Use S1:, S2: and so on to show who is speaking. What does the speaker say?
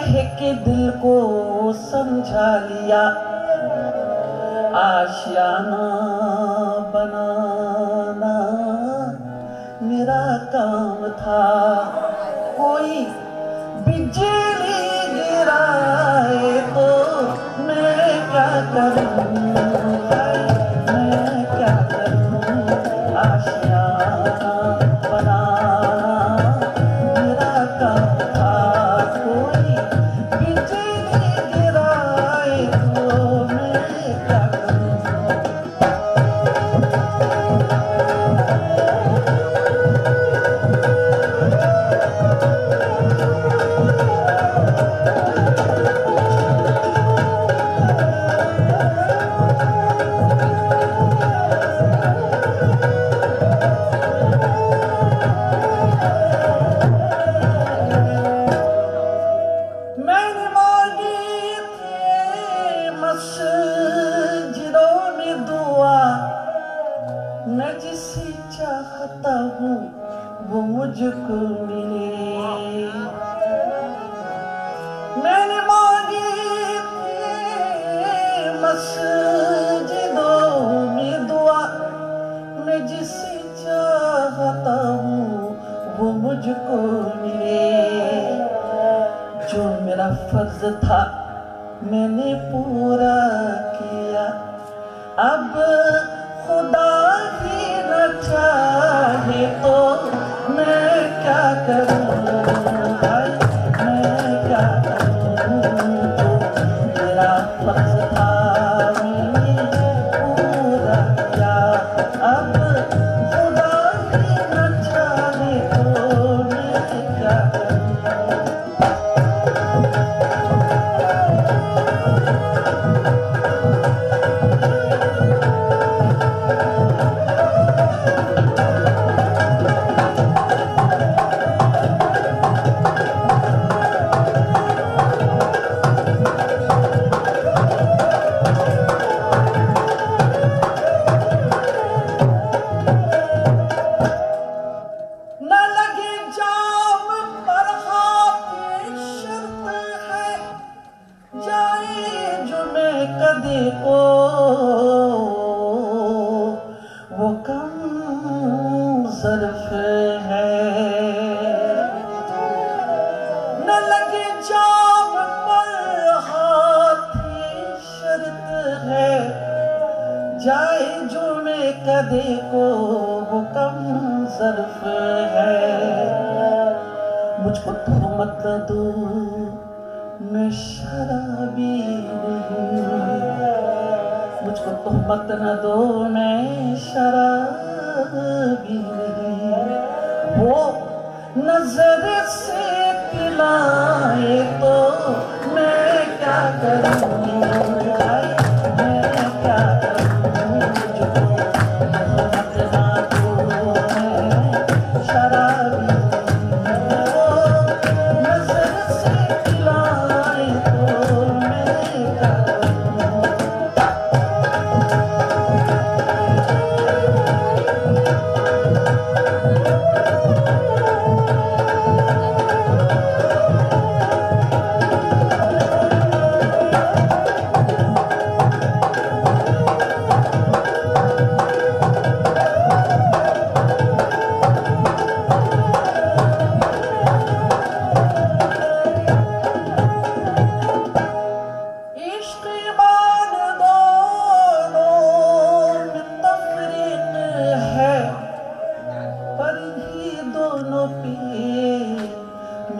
S1: कह के दिल को समझा लिया, आशियाना बनाना मेरा काम था। कोई बिजली गिराए तो मैं क्या करूँ? मैं क्या करूँ? आशिया चाहता हूँ वो मुझको मिले। मैंने मांगी मस्जिदों में दुआ। मैं जिसे चाहता हूँ वो मुझको मिले। जो मेरा फ़र्ज़ था मैंने पूरा किया। अब खुदा न चाहे तो मैं क्या करूँ? कदे को वो कम सर्फ है। मुझको तोहमत न दो, मैं शराबी नहीं। मुझको तो मत न दो, मैं शराबी नहीं। वो नज़र से पिलाए तो मैं क्या करूँ?